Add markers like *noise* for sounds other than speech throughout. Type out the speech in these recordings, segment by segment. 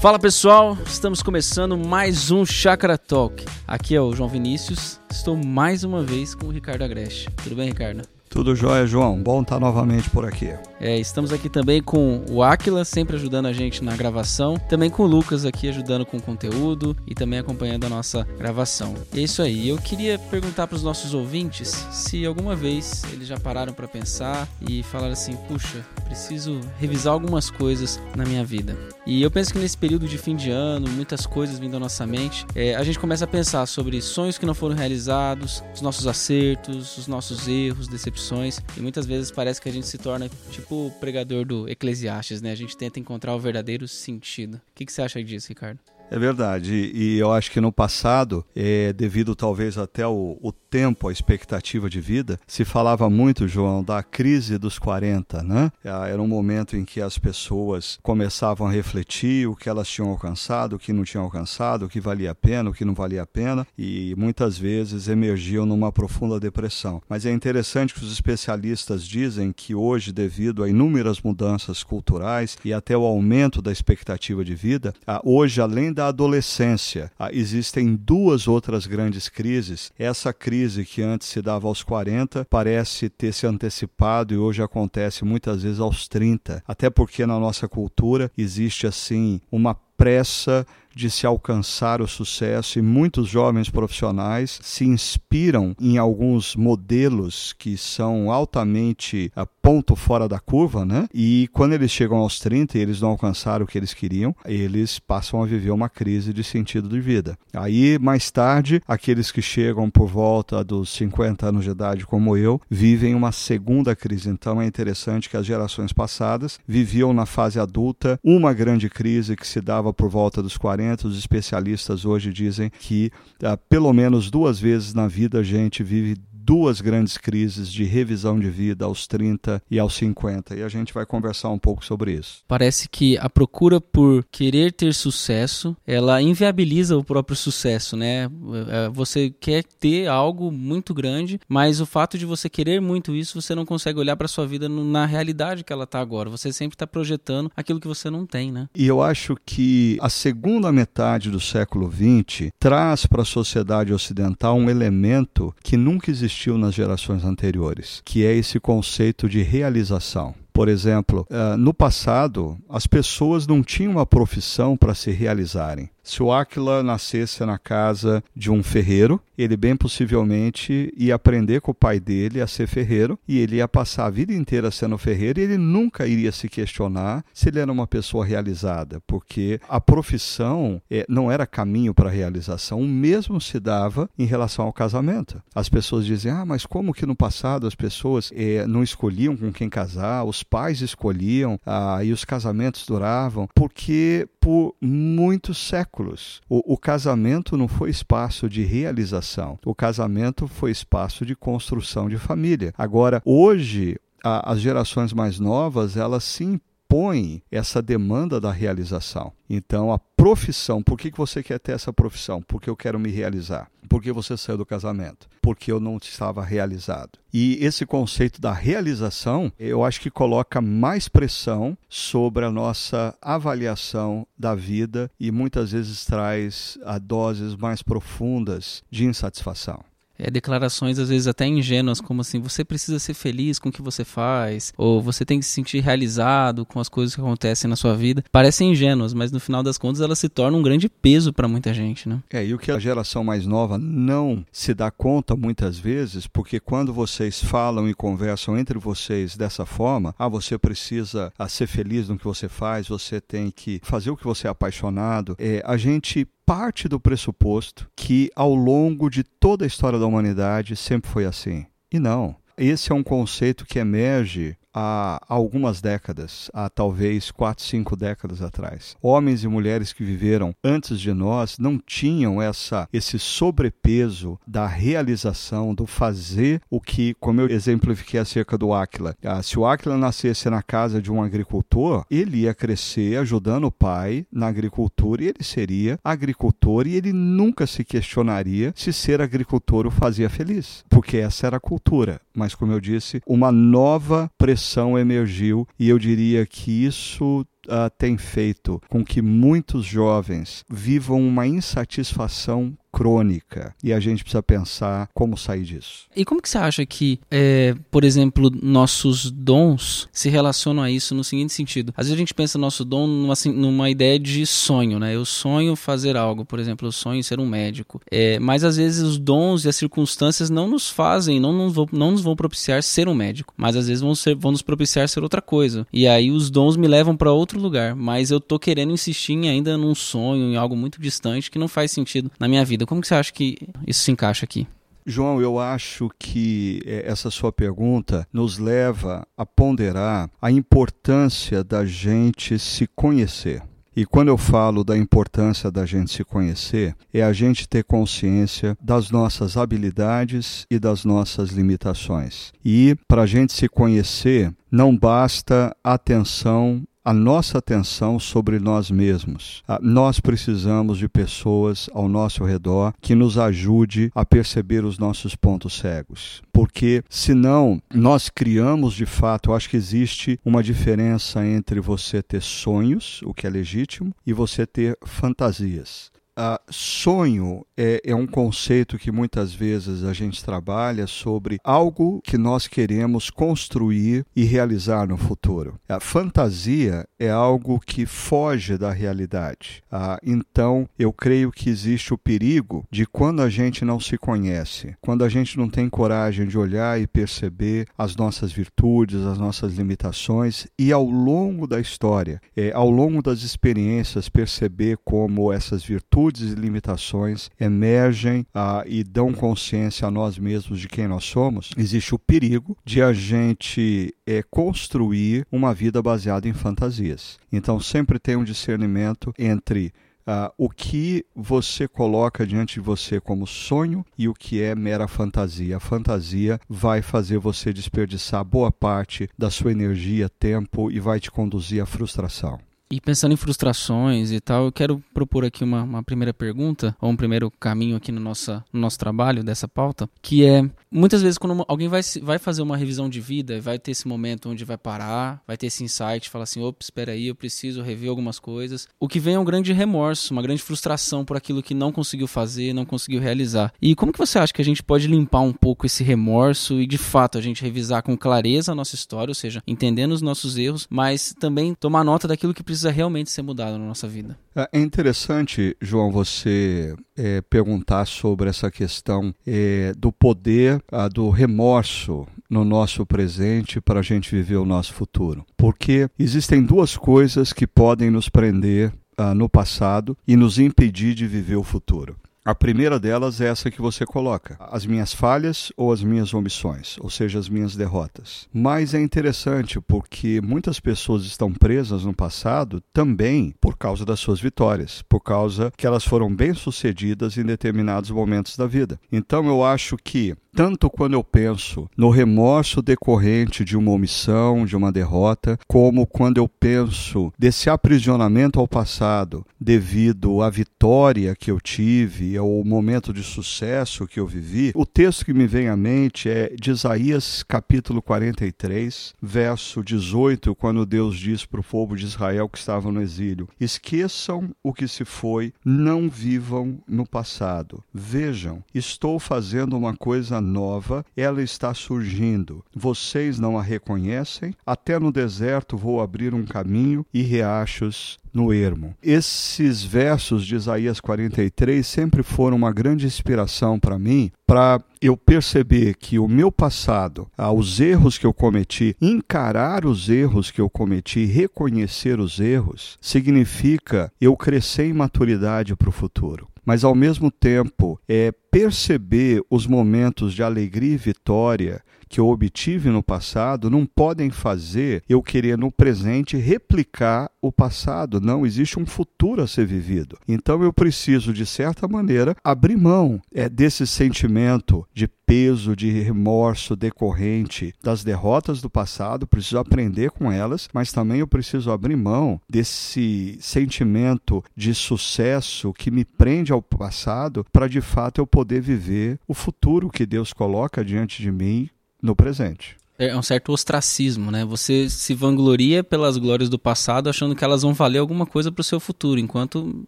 Fala pessoal, estamos começando mais um Chakra Talk. Aqui é o João Vinícius, estou mais uma vez com o Ricardo Agreste. Tudo bem, Ricardo? Tudo jóia, João. Bom estar novamente por aqui. É, estamos aqui também com o Aquila, sempre ajudando a gente na gravação. Também com o Lucas aqui ajudando com o conteúdo e também acompanhando a nossa gravação. E é isso aí. Eu queria perguntar para os nossos ouvintes se alguma vez eles já pararam para pensar e falaram assim: puxa, preciso revisar algumas coisas na minha vida. E eu penso que nesse período de fim de ano, muitas coisas vindo à nossa mente, é, a gente começa a pensar sobre sonhos que não foram realizados, os nossos acertos, os nossos erros, decepções e muitas vezes parece que a gente se torna tipo o pregador do Eclesiastes, né? A gente tenta encontrar o verdadeiro sentido. O que, que você acha disso, Ricardo? É verdade, e eu acho que no passado, é, devido talvez até o, o tempo, a expectativa de vida, se falava muito, João, da crise dos 40, né? Ah, era um momento em que as pessoas começavam a refletir o que elas tinham alcançado, o que não tinham alcançado, o que valia a pena, o que não valia a pena, e muitas vezes emergiam numa profunda depressão. Mas é interessante que os especialistas dizem que hoje, devido a inúmeras mudanças culturais e até o aumento da expectativa de vida, hoje, além da adolescência, existem duas outras grandes crises. Essa crise que antes se dava aos 40 parece ter se antecipado e hoje acontece muitas vezes aos 30. Até porque na nossa cultura existe assim uma pressa de se alcançar o sucesso e muitos jovens profissionais se inspiram em alguns modelos que são altamente a ponto fora da curva, né? E quando eles chegam aos 30 e eles não alcançaram o que eles queriam, eles passam a viver uma crise de sentido de vida. Aí, mais tarde, aqueles que chegam por volta dos 50 anos de idade, como eu, vivem uma segunda crise. Então é interessante que as gerações passadas viviam na fase adulta uma grande crise que se dava por volta dos 40. Os especialistas hoje dizem que ah, pelo menos duas vezes na vida a gente vive duas grandes crises de revisão de vida aos 30 e aos 50 e a gente vai conversar um pouco sobre isso. Parece que a procura por querer ter sucesso, ela inviabiliza o próprio sucesso, né? É, você quer ter algo muito grande, mas o fato de você querer muito isso, você não consegue olhar para sua vida na realidade que ela está agora. Você sempre está projetando aquilo que você não tem, né? E eu acho que a segunda metade do século XX traz para a sociedade ocidental um elemento que nunca existiu existiu nas gerações anteriores, que é esse conceito de realização. Por exemplo, uh, no passado, as pessoas não tinham uma profissão para se realizarem. Se o Aquila nascesse na casa de um ferreiro, ele bem possivelmente ia aprender com o pai dele a ser ferreiro e ele ia passar a vida inteira sendo ferreiro e ele nunca iria se questionar se ele era uma pessoa realizada, porque a profissão é, não era caminho para a realização, o mesmo se dava em relação ao casamento. As pessoas dizem: ah, mas como que no passado as pessoas é, não escolhiam com quem casar, os pais escolhiam ah, e os casamentos duravam? Porque por muitos séculos séculos. O, o casamento não foi espaço de realização, o casamento foi espaço de construção de família. Agora, hoje, a, as gerações mais novas, elas se impõem essa demanda da realização. Então, a profissão, por que, que você quer ter essa profissão? Porque eu quero me realizar. Porque você saiu do casamento? Porque eu não estava realizado. E esse conceito da realização, eu acho que coloca mais pressão sobre a nossa avaliação da vida e muitas vezes traz a doses mais profundas de insatisfação é, declarações às vezes até ingênuas, como assim, você precisa ser feliz com o que você faz, ou você tem que se sentir realizado com as coisas que acontecem na sua vida. Parecem ingênuas, mas no final das contas elas se tornam um grande peso para muita gente, né? É, e o que a geração mais nova não se dá conta muitas vezes, porque quando vocês falam e conversam entre vocês dessa forma, ah, você precisa ah, ser feliz no que você faz, você tem que fazer o que você é apaixonado, é, a gente parte do pressuposto que ao longo de toda a história da humanidade sempre foi assim. E não. Esse é um conceito que emerge há algumas décadas, há talvez quatro, cinco décadas atrás. Homens e mulheres que viveram antes de nós não tinham essa esse sobrepeso da realização, do fazer o que, como eu exemplifiquei acerca do Áquila. Ah, se o Áquila nascesse na casa de um agricultor, ele ia crescer ajudando o pai na agricultura e ele seria agricultor e ele nunca se questionaria se ser agricultor o fazia feliz, porque essa era a cultura. Mas, como eu disse, uma nova pressão emergiu e eu diria que isso uh, tem feito com que muitos jovens vivam uma insatisfação crônica e a gente precisa pensar como sair disso. E como que você acha que, é, por exemplo, nossos dons se relacionam a isso no seguinte sentido? Às vezes a gente pensa nosso dom numa, numa ideia de sonho, né? Eu sonho fazer algo, por exemplo, eu sonho ser um médico. É, mas às vezes os dons e as circunstâncias não nos fazem, não nos vão, não nos vão propiciar ser um médico, mas às vezes vão, ser, vão nos propiciar ser outra coisa. E aí os dons me levam para outro lugar, mas eu tô querendo insistir em ainda num sonho, em algo muito distante que não faz sentido na minha vida vida. Como que você acha que isso se encaixa aqui? João, eu acho que é, essa sua pergunta nos leva a ponderar a importância da gente se conhecer. E quando eu falo da importância da gente se conhecer, é a gente ter consciência das nossas habilidades e das nossas limitações. E para a gente se conhecer, não basta atenção a nossa atenção sobre nós mesmos. Ah, nós precisamos de pessoas ao nosso redor que nos ajude a perceber os nossos pontos cegos. Porque senão nós criamos de fato, eu acho que existe uma diferença entre você ter sonhos, o que é legítimo, e você ter fantasias. Uh, sonho é, é, um conceito que muitas vezes a gente trabalha sobre algo que nós queremos construir e realizar no futuro. A fantasia é algo que foge da realidade. Uh, então, eu creio que existe o perigo de quando a gente não se conhece, quando a gente não tem coragem de olhar e perceber as nossas virtudes, as nossas limitações e ao longo da história, é, ao longo das experiências, perceber como essas virtudes virtudes e limitações emergem ah, e dão consciência a nós mesmos de quem nós somos, existe o perigo de a gente é, construir uma vida baseada em fantasias. Então sempre tem um discernimento entre Uh, o que você coloca diante de você como sonho e o que é mera fantasia. A fantasia vai fazer você desperdiçar boa parte da sua energia, tempo e vai te conduzir à frustração. E pensando em frustrações e tal, eu quero propor aqui uma, uma primeira pergunta, ou um primeiro caminho aqui no, nossa, no nosso trabalho dessa pauta, que é, muitas vezes quando alguém vai, vai fazer uma revisão de vida, vai ter esse momento onde vai parar, vai ter esse insight, falar assim, opa, espera aí, eu preciso rever algumas coisas. O que vem é um grande remorso, uma grande frustração por aquilo que não conseguiu fazer, não conseguiu realizar. E como que você acha que a gente pode limpar um pouco esse remorso e, de fato, a gente revisar com clareza a nossa história, ou seja, entendendo os nossos erros, mas também tomar nota daquilo que precisa precisa realmente ser mudado na nossa vida. É, é interessante, João, você é, perguntar sobre essa questão é, do poder, a, do remorso no nosso presente para a gente viver o nosso futuro. Porque existem duas coisas que podem nos prender ah, no passado e nos impedir de viver o futuro. A primeira delas é essa que você coloca: as minhas falhas ou as minhas omissões, ou seja, as minhas derrotas. Mas é interessante porque muitas pessoas estão presas no passado também por causa das suas vitórias, por causa que elas foram bem-sucedidas em determinados momentos da vida. Então eu acho que tanto quando eu penso no remorso decorrente de uma omissão, de uma derrota, como quando eu penso desse aprisionamento ao passado devido à vitória que eu tive, ao momento de sucesso que eu vivi, o texto que me vem à mente é de Isaías capítulo 43, verso 18, quando Deus diz para o povo de Israel que estava no exílio: Esqueçam o que se foi, não vivam no passado. Vejam, estou fazendo uma coisa nova, ela está surgindo. Vocês não a reconhecem? Até no deserto vou abrir um caminho e riachos no ermo. Esses versos de Isaías 43 sempre foram uma grande inspiração para mim, para eu perceber que o meu passado, ah, os erros que eu cometi, encarar os erros que eu cometi, reconhecer os erros, significa eu crescer em maturidade para o futuro mas ao mesmo tempo é perceber os momentos de alegria e vitória que eu obtive no passado não podem fazer eu querer no presente replicar o passado. Não, existe um futuro a ser vivido. Então eu preciso, de certa maneira, abrir mão é, desse sentimento de peso, de remorso decorrente das derrotas do passado, preciso aprender com elas, mas também eu preciso abrir mão desse sentimento de sucesso que me prende ao passado para de fato eu poder viver o futuro que Deus coloca diante de mim no presente. É um certo ostracismo, né? Você se vangloria pelas glórias do passado, achando que elas vão valer alguma coisa para o seu futuro, enquanto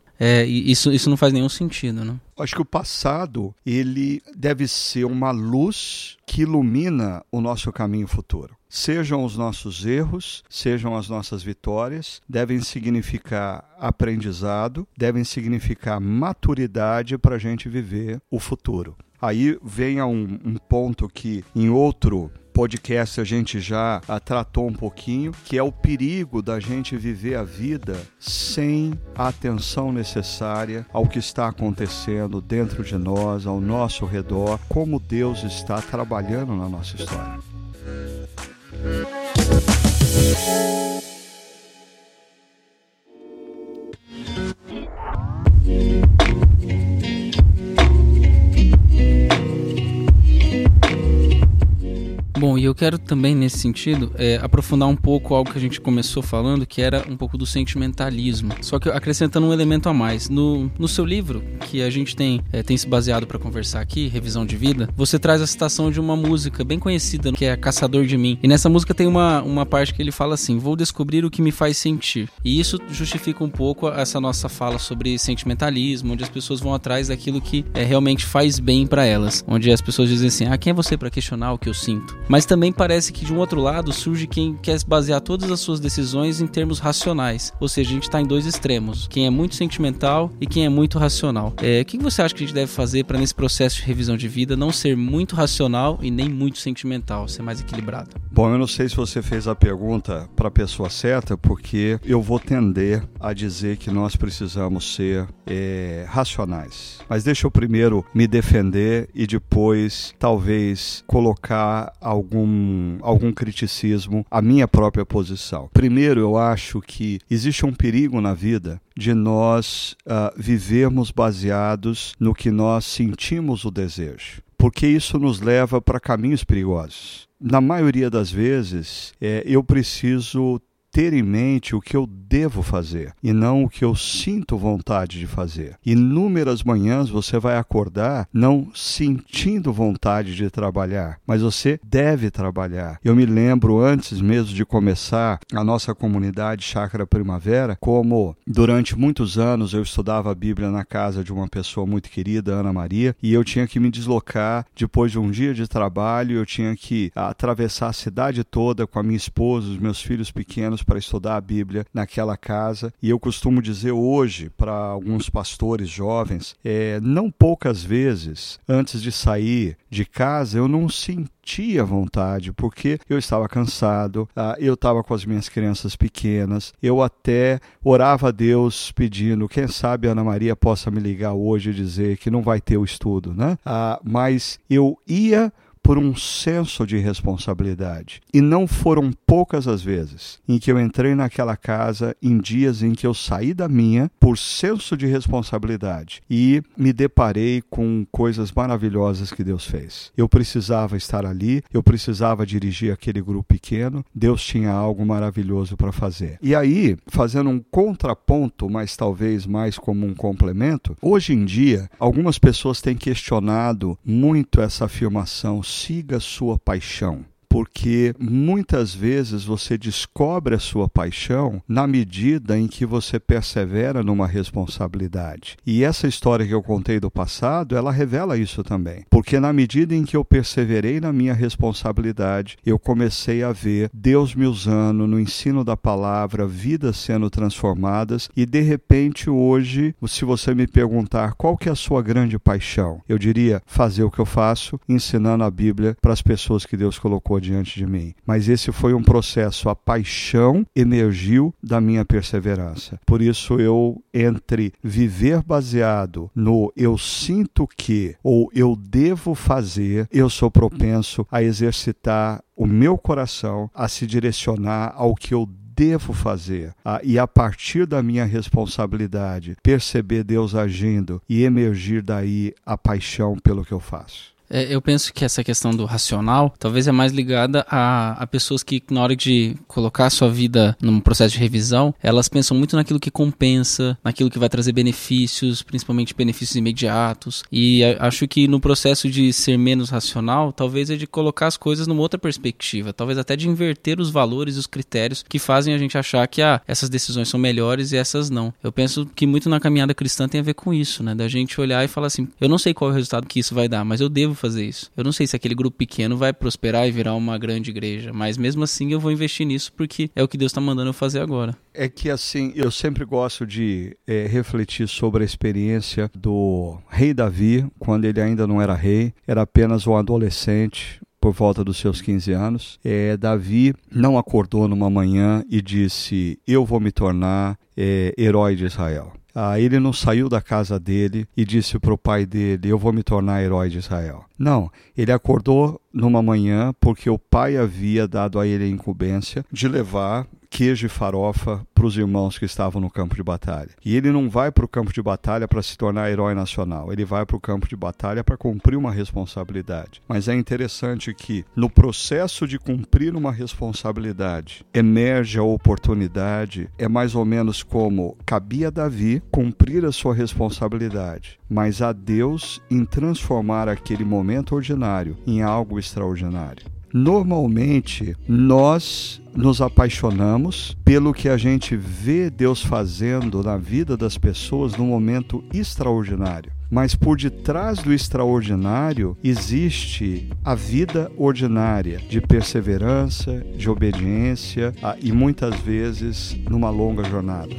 é, isso, isso não faz nenhum sentido, né? Acho que o passado ele deve ser uma luz que ilumina o nosso caminho futuro. Sejam os nossos erros, sejam as nossas vitórias, devem significar aprendizado, devem significar maturidade para a gente viver o futuro. Aí vem a um, um ponto que em outro podcast a gente já tratou um pouquinho, que é o perigo da gente viver a vida sem a atenção necessária ao que está acontecendo dentro de nós, ao nosso redor, como Deus está trabalhando na nossa história. Eu quero também, nesse sentido, é, aprofundar um pouco algo que a gente começou falando, que era um pouco do sentimentalismo. Só que acrescentando um elemento a mais. No, no seu livro, que a gente tem, é, tem se baseado para conversar aqui, Revisão de Vida, você traz a citação de uma música bem conhecida, que é Caçador de Mim. E nessa música tem uma, uma parte que ele fala assim: Vou descobrir o que me faz sentir. E isso justifica um pouco essa nossa fala sobre sentimentalismo, onde as pessoas vão atrás daquilo que é, realmente faz bem para elas. Onde as pessoas dizem assim: Ah, quem é você para questionar o que eu sinto? Mas também parece que de um outro lado surge quem quer basear todas as suas decisões em termos racionais. Ou seja, a gente está em dois extremos: quem é muito sentimental e quem é muito racional. É, o que você acha que a gente deve fazer para nesse processo de revisão de vida não ser muito racional e nem muito sentimental, ser mais equilibrado? Bom, eu não sei se você fez a pergunta para a pessoa certa, porque eu vou tender a dizer que nós precisamos ser é, racionais. Mas deixa eu primeiro me defender e depois talvez colocar algum, algum criticismo à minha própria posição. Primeiro, eu acho que existe um perigo na vida de nós uh, vivermos baseados no que nós sentimos o desejo porque isso nos leva para caminhos perigosos. Na maioria das vezes, é, eu preciso ter em mente o que eu devo fazer e não o que eu sinto vontade de fazer. Inúmeras manhãs você vai acordar não sentindo vontade de trabalhar, mas você deve trabalhar. Eu me lembro antes mesmo de começar a nossa comunidade Chácara Primavera, como durante muitos anos eu estudava a Bíblia na casa de uma pessoa muito querida, Ana Maria, e eu tinha que me deslocar depois de um dia de trabalho, eu tinha que atravessar a cidade toda com a minha esposa, os meus filhos pequenos para estudar a Bíblia naquela casa. E eu costumo dizer hoje para alguns pastores jovens, é, não poucas vezes antes de sair de casa eu não sentia vontade, porque eu estava cansado, ah, eu estava com as minhas crianças pequenas, eu até orava a Deus pedindo, quem sabe Ana Maria possa me ligar hoje e dizer que não vai ter o estudo, né? Ah, mas eu ia por um senso de responsabilidade. E não foram poucas as vezes em que eu entrei naquela casa em dias em que eu saí da minha por senso de responsabilidade e me deparei com coisas maravilhosas que Deus fez. Eu precisava estar ali, eu precisava dirigir aquele grupo pequeno, Deus tinha algo maravilhoso para fazer. E aí, fazendo um contraponto, mas talvez mais como um complemento, hoje em dia, algumas pessoas têm questionado muito essa afirmação siga sua paixão porque muitas vezes você descobre a sua paixão na medida em que você persevera numa responsabilidade. E essa história que eu contei do passado, ela revela isso também. Porque na medida em que eu perseverei na minha responsabilidade, eu comecei a ver Deus me usando no ensino da palavra, vidas sendo transformadas e de repente hoje, se você me perguntar qual que é a sua grande paixão, eu diria fazer o que eu faço, ensinando a Bíblia para as pessoas que Deus colocou diante de mim. Mas esse foi um processo, a paixão emergiu da minha perseverança. Por isso eu entre viver baseado no eu sinto que ou eu devo fazer, eu sou propenso a exercitar o meu coração a se direcionar ao que eu devo fazer ah, e a partir da minha responsabilidade perceber Deus agindo e emergir daí a paixão pelo que eu faço. É, eu penso que essa questão do racional talvez é mais ligada a, a pessoas que, na hora de colocar a sua vida num processo de revisão, elas pensam muito naquilo que compensa, naquilo que vai trazer benefícios, principalmente benefícios imediatos. E acho que no processo de ser menos racional, talvez é de colocar as coisas numa outra perspectiva, talvez até de inverter os valores e os critérios que fazem a gente achar que ah, essas decisões são melhores e essas não. Eu penso que muito na caminhada cristã tem a ver com isso, né? Da gente olhar e falar assim: eu não sei qual é o resultado que isso vai dar, mas eu devo fazer isso. Eu não sei se aquele grupo pequeno vai prosperar e virar uma grande igreja, mas mesmo assim eu vou investir nisso porque é o que Deus está mandando eu fazer agora. É que assim, eu sempre gosto de é, refletir sobre a experiência do rei Davi, quando ele ainda não era rei, era apenas um adolescente, por volta dos seus 15 anos, é, Davi não acordou numa manhã e disse: Eu vou me tornar é, herói de Israel. Ah, ele não saiu da casa dele e disse para o pai dele: Eu vou me tornar herói de Israel. Não, ele acordou numa manhã porque o pai havia dado a ele a incumbência de levar queijo e farofa para os irmãos que estavam no campo de batalha. E ele não vai para o campo de batalha para se tornar herói nacional, ele vai para o campo de batalha para cumprir uma responsabilidade. Mas é interessante que no processo de cumprir uma responsabilidade emerge a oportunidade, é mais ou menos como cabia a Davi cumprir a sua responsabilidade, mas a Deus em transformar aquele momento ordinário em algo extraordinário. Normalmente, nós nos apaixonamos pelo que a gente vê Deus fazendo na vida das pessoas num momento extraordinário. Mas por detrás do extraordinário existe a vida ordinária de perseverança, de obediência e muitas vezes numa longa jornada.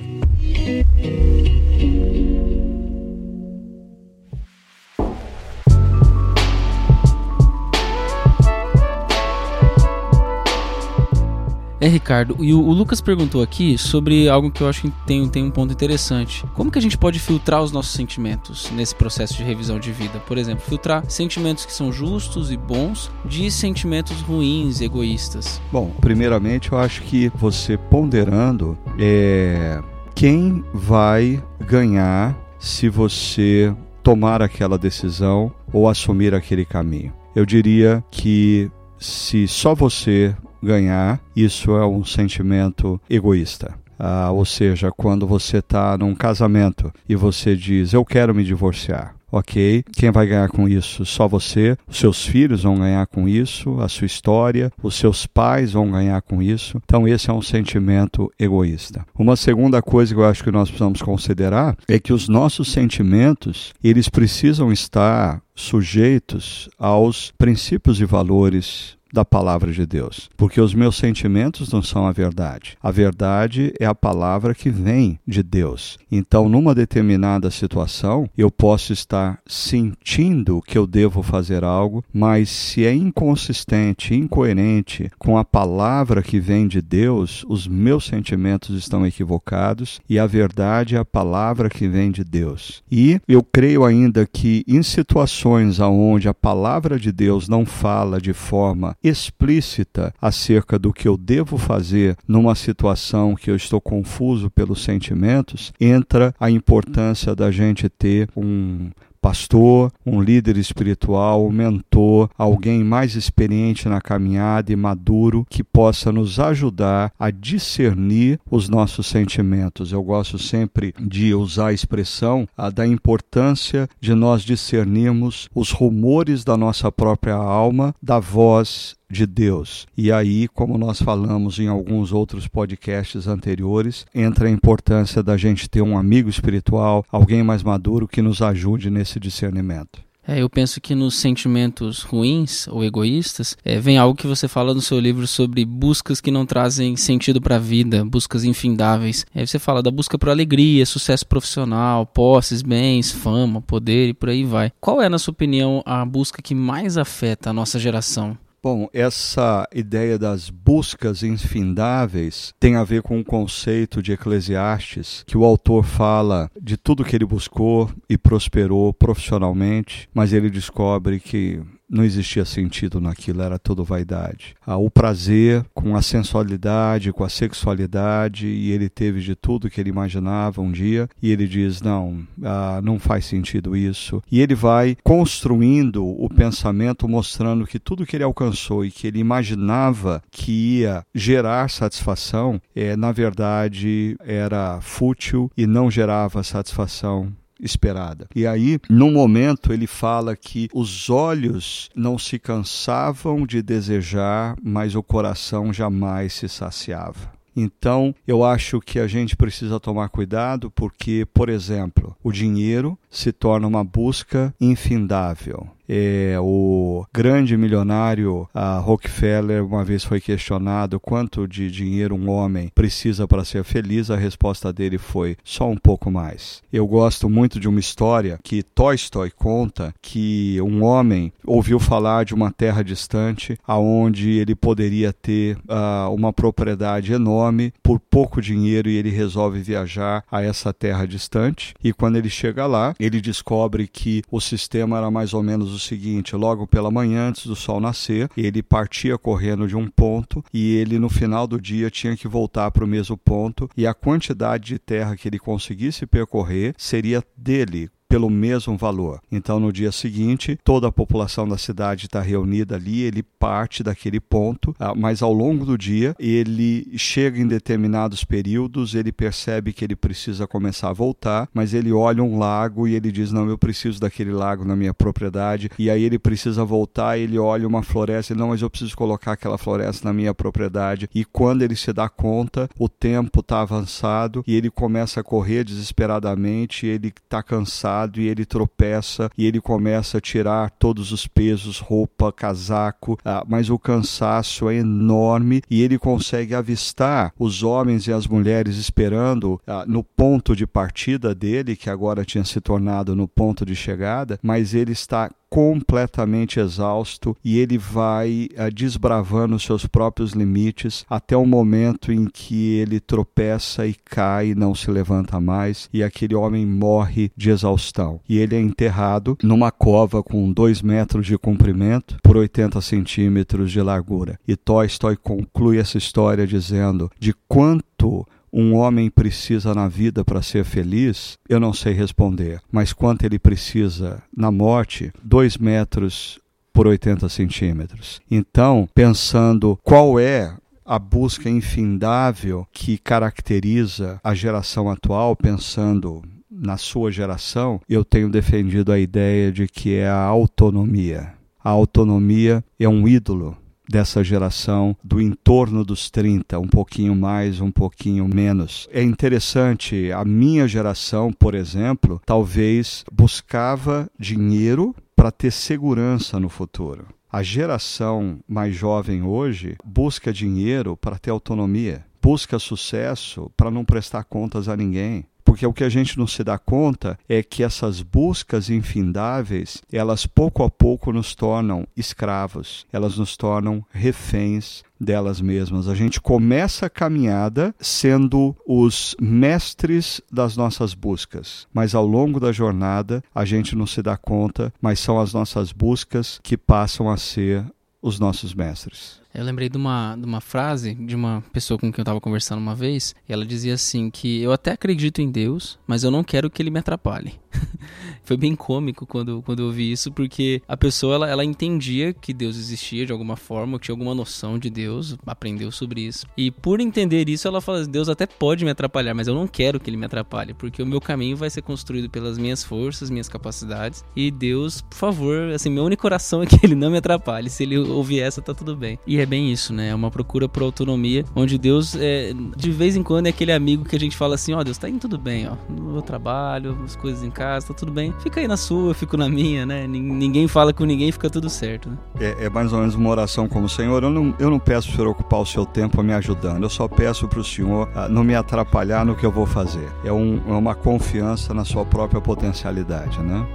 É, Ricardo, e o, o, Lucas perguntou aqui sobre algo que eu acho que tem, tem um ponto interessante. Como que a gente pode filtrar os nossos sentimentos nesse processo de revisão de vida? Por exemplo, filtrar sentimentos que são justos e bons de sentimentos ruins, egoístas. Bom, primeiramente eu acho que você ponderando é quem vai ganhar se você tomar aquela decisão ou assumir aquele caminho. Eu diria que se só você ganhar, isso é um sentimento egoísta. Ah, ou seja, quando você está num casamento e você diz, eu quero me divorciar. Ok, quem vai ganhar com isso? Só você. Os seus filhos vão ganhar com isso, a sua história, os seus pais vão ganhar com isso. Então, esse é um sentimento egoísta. Uma segunda coisa que eu acho que nós precisamos considerar é que os nossos sentimentos, eles precisam estar sujeitos aos princípios e valores da palavra de Deus, porque os meus sentimentos não são a verdade. A verdade é a palavra que vem de Deus. Então, numa determinada situação, eu posso estar sentindo que eu devo fazer algo, mas se é inconsistente, incoerente com a palavra que vem de Deus, os meus sentimentos estão equivocados e a verdade é a palavra que vem de Deus. E eu creio ainda que em situações onde a palavra de Deus não fala de forma explícita acerca do que eu devo fazer numa situação que eu estou confuso pelos sentimentos, entra a importância da gente ter um pastor, um líder espiritual, um mentor, alguém mais experiente na caminhada e maduro que possa nos ajudar a discernir os nossos sentimentos. Eu gosto sempre de usar a expressão a, da importância de nós discernirmos os rumores da nossa própria alma da voz de Deus. E aí, como nós falamos em alguns outros podcasts anteriores, entra a importância da gente ter um amigo espiritual, alguém mais maduro que nos ajude nesse discernimento. É, eu penso que nos sentimentos ruins ou egoístas é, vem algo que você fala no seu livro sobre buscas que não trazem sentido para a vida, buscas infindáveis. Aí você fala da busca por alegria, sucesso profissional, posses, bens, fama, poder e por aí vai. Qual é, na sua opinião, a busca que mais afeta a nossa geração? Bom, essa ideia das buscas infindáveis tem a ver com o conceito de Eclesiastes, que o autor fala de tudo que ele buscou e prosperou profissionalmente, mas ele descobre que não existia sentido naquilo, era tudo vaidade. Ah, o prazer com a sensualidade, com a sexualidade, e ele teve de tudo que ele imaginava um dia, e ele diz: não, ah, não faz sentido isso. E ele vai construindo o pensamento, mostrando que tudo que ele alcançou e que ele imaginava que ia gerar satisfação, é, na verdade era fútil e não gerava satisfação esperada. E aí, num momento, ele fala que os olhos não se cansavam de desejar, mas o coração jamais se saciava. Então, eu acho que a gente precisa tomar cuidado porque, por exemplo, o dinheiro se torna uma busca infindável. É, o grande milionário Rockefeller uma vez foi questionado quanto de dinheiro um homem precisa para ser feliz. A resposta dele foi só um pouco mais. Eu gosto muito de uma história que Tolstói conta que um homem ouviu falar de uma terra distante aonde ele poderia ter uh, uma propriedade enorme por pouco dinheiro e ele resolve viajar a essa terra distante. E quando ele chega lá, ele descobre que o sistema era mais ou menos o seguinte: logo pela manhã, antes do sol nascer, ele partia correndo de um ponto e ele no final do dia tinha que voltar para o mesmo ponto e a quantidade de terra que ele conseguisse percorrer seria dele pelo mesmo valor. Então, no dia seguinte, toda a população da cidade está reunida ali, ele parte daquele ponto, ah, mas ao longo do dia, ele chega em determinados períodos, ele percebe que ele precisa começar a voltar, mas ele olha um lago e ele diz: Não, eu preciso daquele lago na minha propriedade. E aí ele precisa voltar, ele olha uma floresta, e, não, mas eu preciso colocar aquela floresta na minha propriedade. E quando ele se dá conta, o tempo está avançado e ele começa a correr desesperadamente, ele está cansado e ele tropeça e ele começa a tirar todos os pesos, roupa, casaco, ah, mas o cansaço é enorme e ele consegue avistar os homens e as mulheres esperando ah, no ponto de partida dele, que agora tinha se tornado no ponto de chegada, mas ele está completamente exausto e ele vai uh, desbravando seus próprios limites até o momento em que ele tropeça e cai e não se levanta mais e aquele homem morre de exaustão. E ele é enterrado numa cova com 2 metros de comprimento por 80 centímetros de largura. E Tolstói conclui essa história dizendo de quanto um homem precisa na vida para ser feliz, eu não sei responder. Mas quanto ele precisa na morte, dois metros por 80 centímetros. Então, pensando qual é a busca infindável que caracteriza a geração atual, pensando na sua geração, eu tenho defendido a ideia de que é a autonomia. A autonomia é um ídolo dessa geração do entorno dos 30, um pouquinho mais, um pouquinho menos. É interessante, a minha geração, por exemplo, talvez buscava dinheiro para ter segurança no futuro. A geração mais jovem hoje busca dinheiro para ter autonomia, busca sucesso para não prestar contas a ninguém porque o que a gente não se dá conta é que essas buscas infindáveis, elas pouco a pouco nos tornam escravos, elas nos tornam reféns delas mesmas. A gente começa a caminhada sendo os mestres das nossas buscas, mas ao longo da jornada a gente não se dá conta, mas são as nossas buscas que passam a ser os nossos mestres. Eu lembrei de uma, de uma frase de uma pessoa com quem eu estava conversando uma vez, e ela dizia assim que eu até acredito em Deus, mas eu não quero que ele me atrapalhe. *laughs* Foi bem cômico quando, quando eu ouvi isso, porque a pessoa ela, ela entendia que Deus existia de alguma forma, tinha alguma noção de Deus, aprendeu sobre isso. E por entender isso, ela fala: Deus até pode me atrapalhar, mas eu não quero que ele me atrapalhe, porque o meu caminho vai ser construído pelas minhas forças, minhas capacidades. E Deus, por favor, assim, meu único coração é que ele não me atrapalhe. Se ele ouvir essa, tá tudo bem. E é bem isso, né? É uma procura por autonomia, onde Deus, é, de vez em quando, é aquele amigo que a gente fala assim: Ó, oh, Deus, tá indo tudo bem, ó. No meu trabalho, as coisas em casa, tá tudo bem fica aí na sua, eu fico na minha, né? Ninguém fala com ninguém, fica tudo certo. Né? É, é, mais ou menos uma oração como Senhor. Eu não, eu não peço para o Senhor ocupar o seu tempo me ajudando, eu só peço para o Senhor uh, não me atrapalhar no que eu vou fazer. É, um, é uma confiança na sua própria potencialidade, né?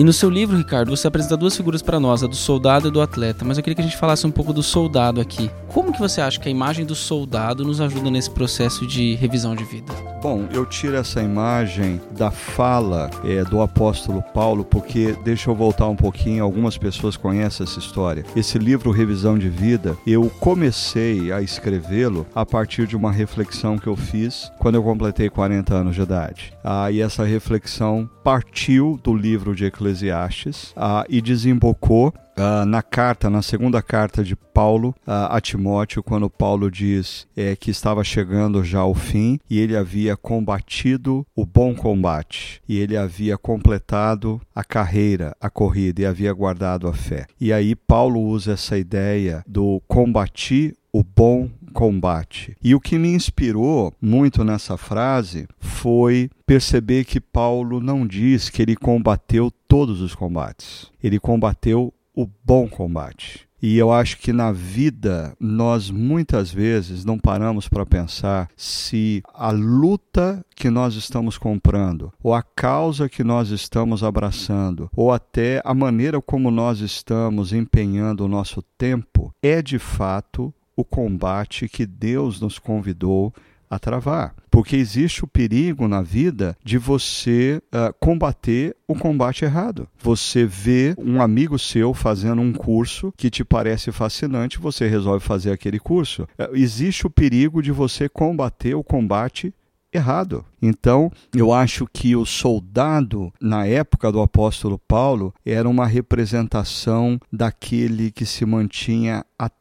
E no seu livro, Ricardo, você apresenta duas figuras para nós, a do soldado e do atleta, mas eu queria que a gente falasse um pouco do soldado aqui. Como que você acha que a imagem do soldado nos ajuda nesse processo de revisão de vida? Bom, eu tiro essa imagem da fala é, do apóstolo Paulo, porque deixa eu voltar um pouquinho, algumas pessoas conhecem essa história. Esse livro Revisão de Vida, eu comecei a escrevê-lo a partir de uma reflexão que eu fiz quando eu completei 40 anos de idade. Ah, e essa reflexão partiu do livro de Eclesiastes ah, e desembocou Uh, na carta, na segunda carta de Paulo uh, a Timóteo, quando Paulo diz é, que estava chegando já ao fim e ele havia combatido o bom combate e ele havia completado a carreira, a corrida e havia guardado a fé. E aí Paulo usa essa ideia do combatir o bom combate. E o que me inspirou muito nessa frase foi perceber que Paulo não diz que ele combateu todos os combates. Ele combateu o bom combate. E eu acho que na vida nós muitas vezes não paramos para pensar se a luta que nós estamos comprando, ou a causa que nós estamos abraçando, ou até a maneira como nós estamos empenhando o nosso tempo é de fato o combate que Deus nos convidou a travar. Porque existe o perigo na vida de você uh, combater o combate errado. Você vê um amigo seu fazendo um curso que te parece fascinante, você resolve fazer aquele curso. Uh, existe o perigo de você combater o combate errado. Então, eu acho que o soldado, na época do apóstolo Paulo, era uma representação daquele que se mantinha atento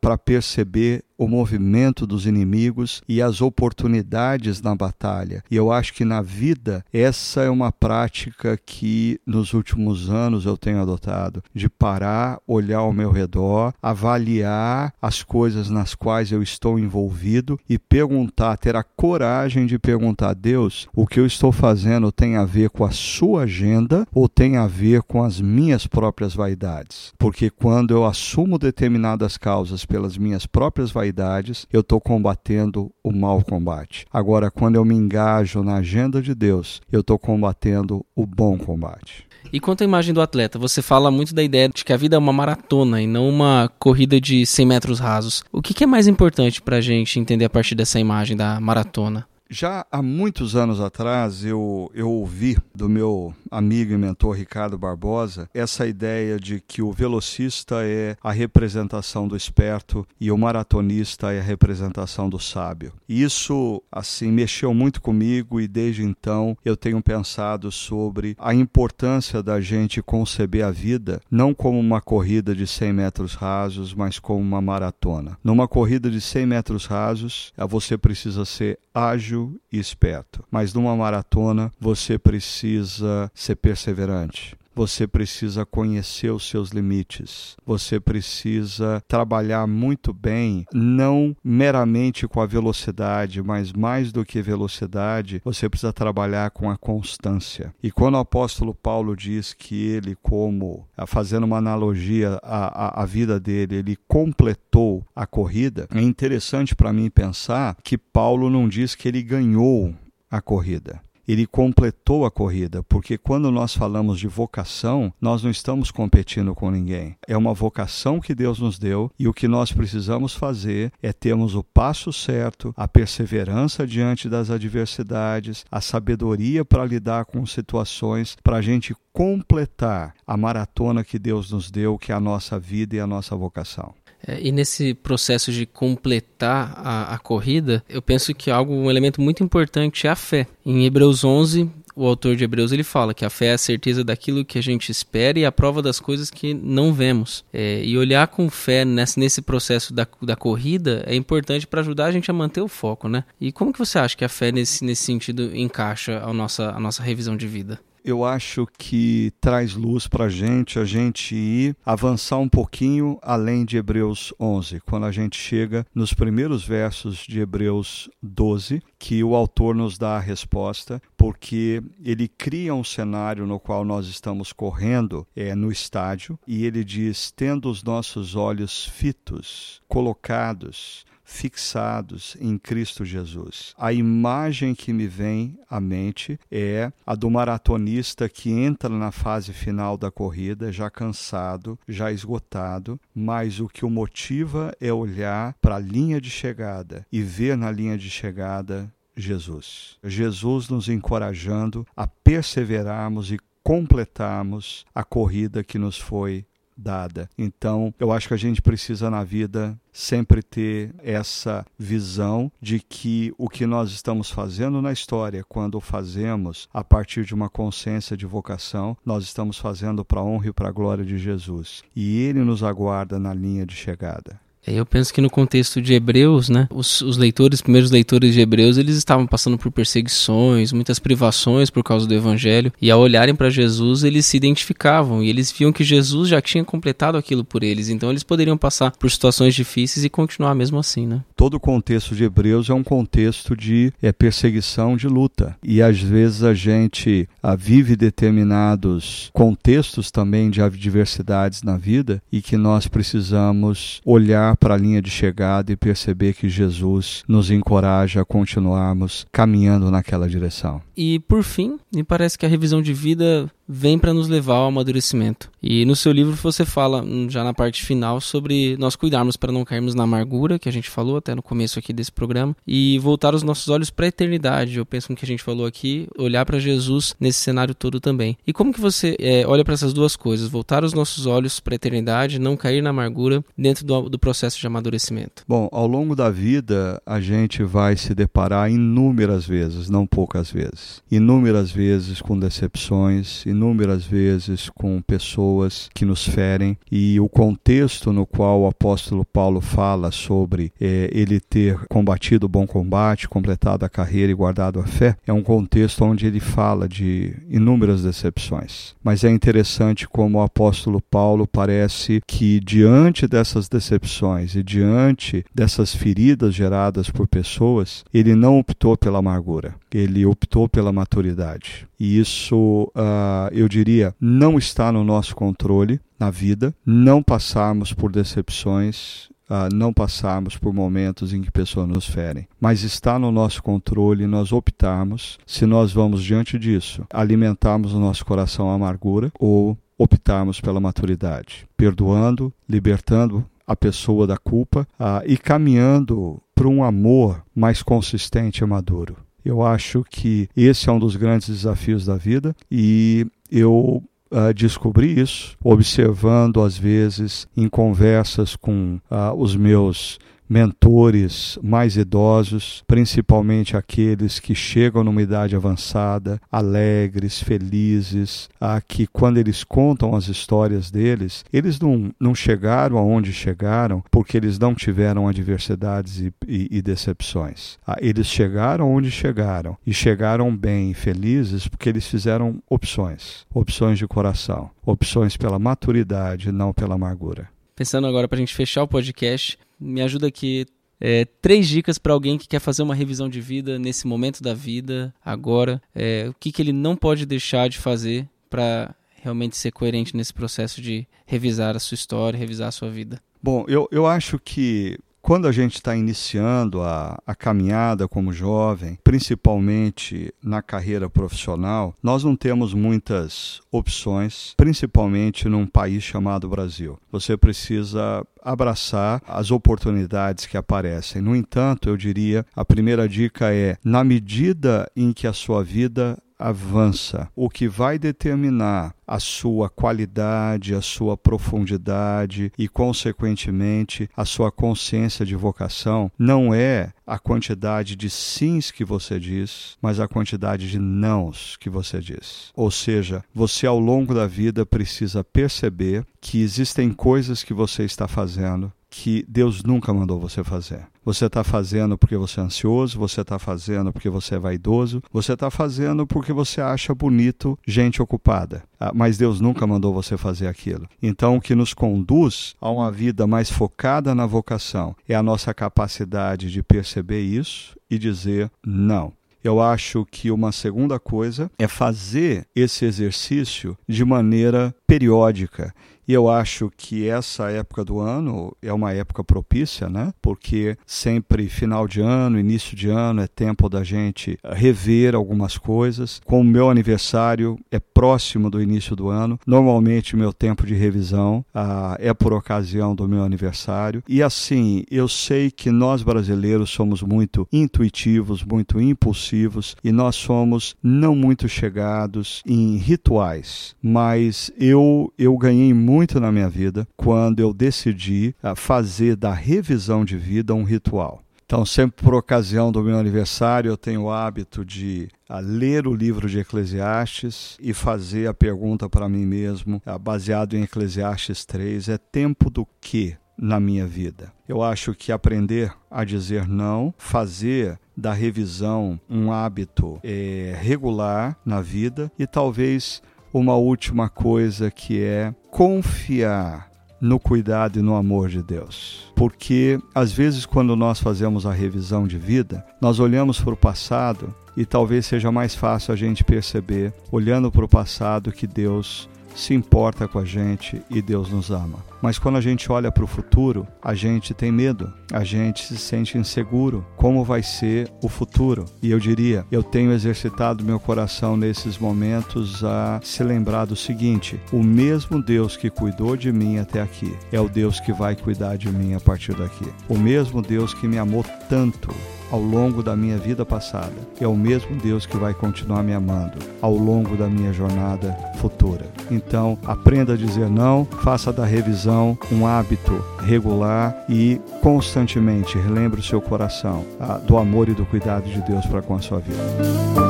para perceber o movimento dos inimigos e as oportunidades na batalha. E eu acho que na vida essa é uma prática que nos últimos anos eu tenho adotado, de parar, olhar ao meu redor, avaliar as coisas nas quais eu estou envolvido e perguntar, ter a coragem de perguntar a Deus, o que eu estou fazendo tem a ver com a sua agenda ou tem a ver com as minhas próprias vaidades? Porque quando eu assumo determinadas causas pelas minhas próprias vaidades, vaidades, eu estou combatendo o mau combate. Agora, quando eu me engajo na agenda de Deus, eu estou combatendo o bom combate. E quanto à imagem do atleta, você fala muito da ideia de que a vida é uma maratona e não uma corrida de 100 metros rasos. O que, é mais importante para a gente entender a partir dessa imagem da maratona? Já há muitos anos atrás, eu, eu ouvi do meu amigo e mentor Ricardo Barbosa essa ideia de que o velocista é a representação do esperto e o maratonista é a representação do sábio. Isso, assim, mexeu muito comigo e desde então eu tenho pensado sobre a importância da gente conceber a vida não como uma corrida de 100 metros rasos, mas como uma maratona. Numa corrida de 100 metros rasos, você precisa ser ágil e esperto. Mas numa maratona você precisa ser perseverante. Você precisa conhecer os seus limites. Você precisa trabalhar muito bem, não meramente com a velocidade, mas mais do que velocidade, você precisa trabalhar com a constância. E quando o apóstolo Paulo diz que ele, como fazendo uma analogia à, à, à vida dele, ele completou a corrida, é interessante para mim pensar que Paulo não diz que ele ganhou a corrida ele completou a corrida, porque quando nós falamos de vocação, nós não estamos competindo com ninguém. É uma vocação que Deus nos deu e o que nós precisamos fazer é termos o passo certo, a perseverança diante das adversidades, a sabedoria para lidar com situações, para a gente completar a maratona que Deus nos deu, que é a nossa vida e a nossa vocação. É, e nesse processo de completar a, a, corrida, eu penso que algo, um elemento muito importante é a fé. Em Hebreus 11, o autor de Hebreus ele fala que a fé é a certeza daquilo que a gente espera e a prova das coisas que não vemos. É, e olhar com fé nesse, nesse processo da, da corrida é importante para ajudar a gente a manter o foco, né? E como que você acha que a fé nesse, nesse sentido encaixa a nossa, a nossa revisão de vida? Eu acho que traz luz para a gente a gente ir avançar um pouquinho além de Hebreus 11, quando a gente chega nos primeiros versos de Hebreus 12, que o autor nos dá a resposta, porque ele cria um cenário no qual nós estamos correndo é, no estádio, e ele diz: tendo os nossos olhos fitos, colocados, fixados em Cristo Jesus. A imagem que me vem à mente é a do maratonista que entra na fase final da corrida, já cansado, já esgotado, mas o que o motiva é olhar para a linha de chegada e ver na linha de chegada Jesus. Jesus nos encorajando a perseverarmos e completarmos a corrida que nos foi dada. Então, eu acho que a gente precisa na vida sempre ter essa visão de que o que nós estamos fazendo na história, quando fazemos a partir de uma consciência de vocação, nós estamos fazendo para a honra e para a glória de Jesus. E ele nos aguarda na linha de chegada. Eu penso que no contexto de Hebreus, né, os, os, leitores, primeiros leitores de Hebreus, eles estavam passando por perseguições, muitas privações por causa do Evangelho, e ao olharem para Jesus, eles se identificavam e eles viam que Jesus já tinha completado aquilo por eles, então eles poderiam passar por situações difíceis e continuar mesmo assim, né? Todo o contexto de Hebreus é um contexto de é, perseguição, de luta, e às vezes a gente a, vive determinados contextos também de adversidades na vida e que nós precisamos olhar olhar para a linha de chegada e perceber que Jesus nos encoraja a continuarmos caminhando naquela direção. E por fim, me parece que a revisão de vida vem para nos levar ao amadurecimento. E no seu livro você fala, hum, já na parte final, sobre nós cuidarmos para não cairmos na amargura, que a gente falou até no começo aqui desse programa, e voltar os nossos olhos para a eternidade. Eu penso no que a gente falou aqui, olhar para Jesus nesse cenário todo também. E como que você é, olha para essas duas coisas? Voltar os nossos olhos para a eternidade, não cair na amargura dentro do, do processo de amadurecimento. Bom, ao longo da vida a gente vai se deparar inúmeras vezes, não poucas vezes, inúmeras vezes com decepções, inúmeras vezes com pessoas que nos ferem e o contexto no qual o apóstolo Paulo fala sobre é, ele ter combatido o bom combate, completado a carreira e guardado a fé, é um contexto onde ele fala de inúmeras decepções. Mas é interessante como o apóstolo Paulo parece que diante dessas decepções e diante dessas feridas geradas por pessoas, ele não optou pela amargura, ele optou pela maturidade. E isso uh, eu diria, não está no nosso controle na vida, não passarmos por decepções, uh, não passarmos por momentos em que pessoas nos ferem, mas está no nosso controle nós optarmos se nós vamos diante disso, alimentarmos o nosso coração a amargura ou optarmos pela maturidade, perdoando, libertando a pessoa da culpa uh, e caminhando para um amor mais consistente e maduro. Eu acho que esse é um dos grandes desafios da vida e eu uh, descobri isso observando, às vezes, em conversas com uh, os meus mentores mais idosos, principalmente aqueles que chegam numa idade avançada, alegres, felizes, a que quando eles contam as histórias deles, eles não, não chegaram aonde chegaram porque eles não tiveram adversidades e, e, e decepções. Ah, eles chegaram onde chegaram e chegaram bem felizes porque eles fizeram opções, opções de coração, opções pela maturidade, não pela amargura. Pensando agora para a gente fechar o podcast, me ajuda aqui. É, três dicas para alguém que quer fazer uma revisão de vida nesse momento da vida, agora. É, o que, que ele não pode deixar de fazer para realmente ser coerente nesse processo de revisar a sua história, revisar a sua vida? Bom, eu, eu acho que quando a gente está iniciando a, a caminhada como jovem, principalmente na carreira profissional, nós não temos muitas opções, principalmente num país chamado Brasil. Você precisa abraçar as oportunidades que aparecem. No entanto, eu diria, a primeira dica é, na medida em que a sua vida avança. O que vai determinar a sua qualidade, a sua profundidade e, consequentemente, a sua consciência de vocação não é a quantidade de sims que você diz, mas a quantidade de nãos que você diz. Ou seja, você ao longo da vida precisa perceber que existem coisas que você está fazendo que Deus nunca mandou você fazer. Você está fazendo porque você é ansioso, você está fazendo porque você é vaidoso, você está fazendo porque você acha bonito gente ocupada. Ah, mas Deus nunca mandou você fazer aquilo. Então, o que nos conduz a uma vida mais focada na vocação é a nossa capacidade de perceber isso e dizer não. Eu acho que uma segunda coisa é fazer esse exercício de maneira periódica E eu acho que essa época do ano é uma época propícia, né? Porque sempre final de ano, início de ano é tempo da gente rever algumas coisas. Com o meu aniversário é próximo do início do ano. Normalmente meu tempo de revisão ah, é por ocasião do meu aniversário. E assim, eu sei que nós brasileiros somos muito intuitivos, muito impulsivos e nós somos não muito chegados em rituais, mas eu eu ganhei muito na minha vida quando eu decidi uh, fazer da revisão de vida um ritual. Então, sempre por ocasião do meu aniversário, eu tenho o hábito de uh, ler o livro de Eclesiastes e fazer a pergunta para mim mesmo, uh, baseado em Eclesiastes 3, é tempo do que na minha vida? Eu acho que aprender a dizer não, fazer da revisão um hábito é, regular na vida e talvez uma última coisa que é confiar no cuidado e no amor de Deus. Porque às vezes quando nós fazemos a revisão de vida, nós olhamos para o passado e talvez seja mais fácil a gente perceber, olhando para o passado, que Deus se importa com a gente e Deus nos ama. Mas quando a gente olha para o futuro, a gente tem medo, a gente se sente inseguro. Como vai ser o futuro? E eu diria, eu tenho exercitado meu coração nesses momentos a se lembrar do seguinte: o mesmo Deus que cuidou de mim até aqui é o Deus que vai cuidar de mim a partir daqui. O mesmo Deus que me amou tanto ao longo da minha vida passada. É o mesmo Deus que vai continuar me amando ao longo da minha jornada futura. Então, aprenda a dizer não, faça da revisão um hábito regular e constantemente relembre o seu coração ah, do amor e do cuidado de Deus para com a sua vida.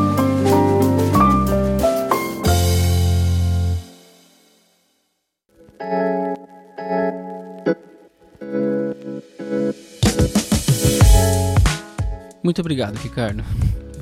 Muito obrigado, Ricardo.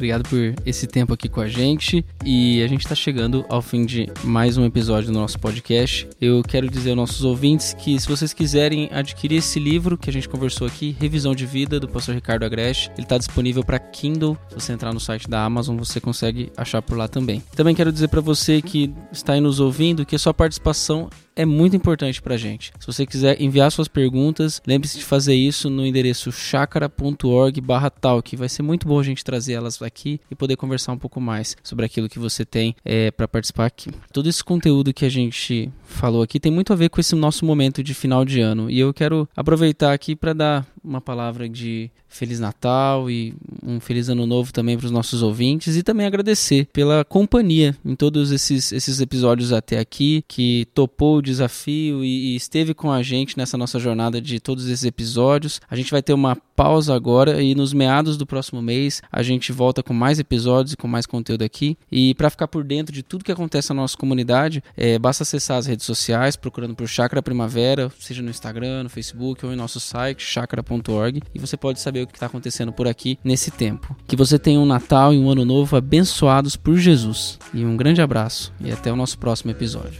Obrigado por esse tempo aqui com a gente. E a gente está chegando ao fim de mais um episódio do nosso podcast. Eu quero dizer aos nossos ouvintes que se vocês quiserem adquirir esse livro que a gente conversou aqui, Revisão de Vida, do pastor Ricardo Agreste, ele está disponível para Kindle. Se você entrar no site da Amazon, você consegue achar por lá também. Também quero dizer para você que está aí nos ouvindo que a sua participação é muito importante para a gente. Se você quiser enviar suas perguntas, lembre-se de fazer isso no endereço chakra.org/talk. Vai ser muito bom a gente trazer elas aqui e poder conversar um pouco mais sobre aquilo que você tem é, para participar aqui. Todo esse conteúdo que a gente falou aqui tem muito a ver com esse nosso momento de final de ano e eu quero aproveitar aqui para dar uma palavra de Feliz Natal e um Feliz Ano Novo também para os nossos ouvintes e também agradecer pela companhia em todos esses, esses episódios até aqui, que topou o desafio e, e esteve com a gente nessa nossa jornada de todos esses episódios. A gente vai ter uma pausa agora e nos meados do próximo mês a gente volta com mais episódios e com mais conteúdo aqui. E para ficar por dentro de tudo que acontece na nossa comunidade, é, basta acessar as redes sociais procurando por Chakra Primavera, seja no Instagram, no Facebook ou em nosso site, e você pode saber o que está acontecendo por aqui nesse tempo. Que você tenha um Natal e um Ano Novo abençoados por Jesus. E um grande abraço e até o nosso próximo episódio.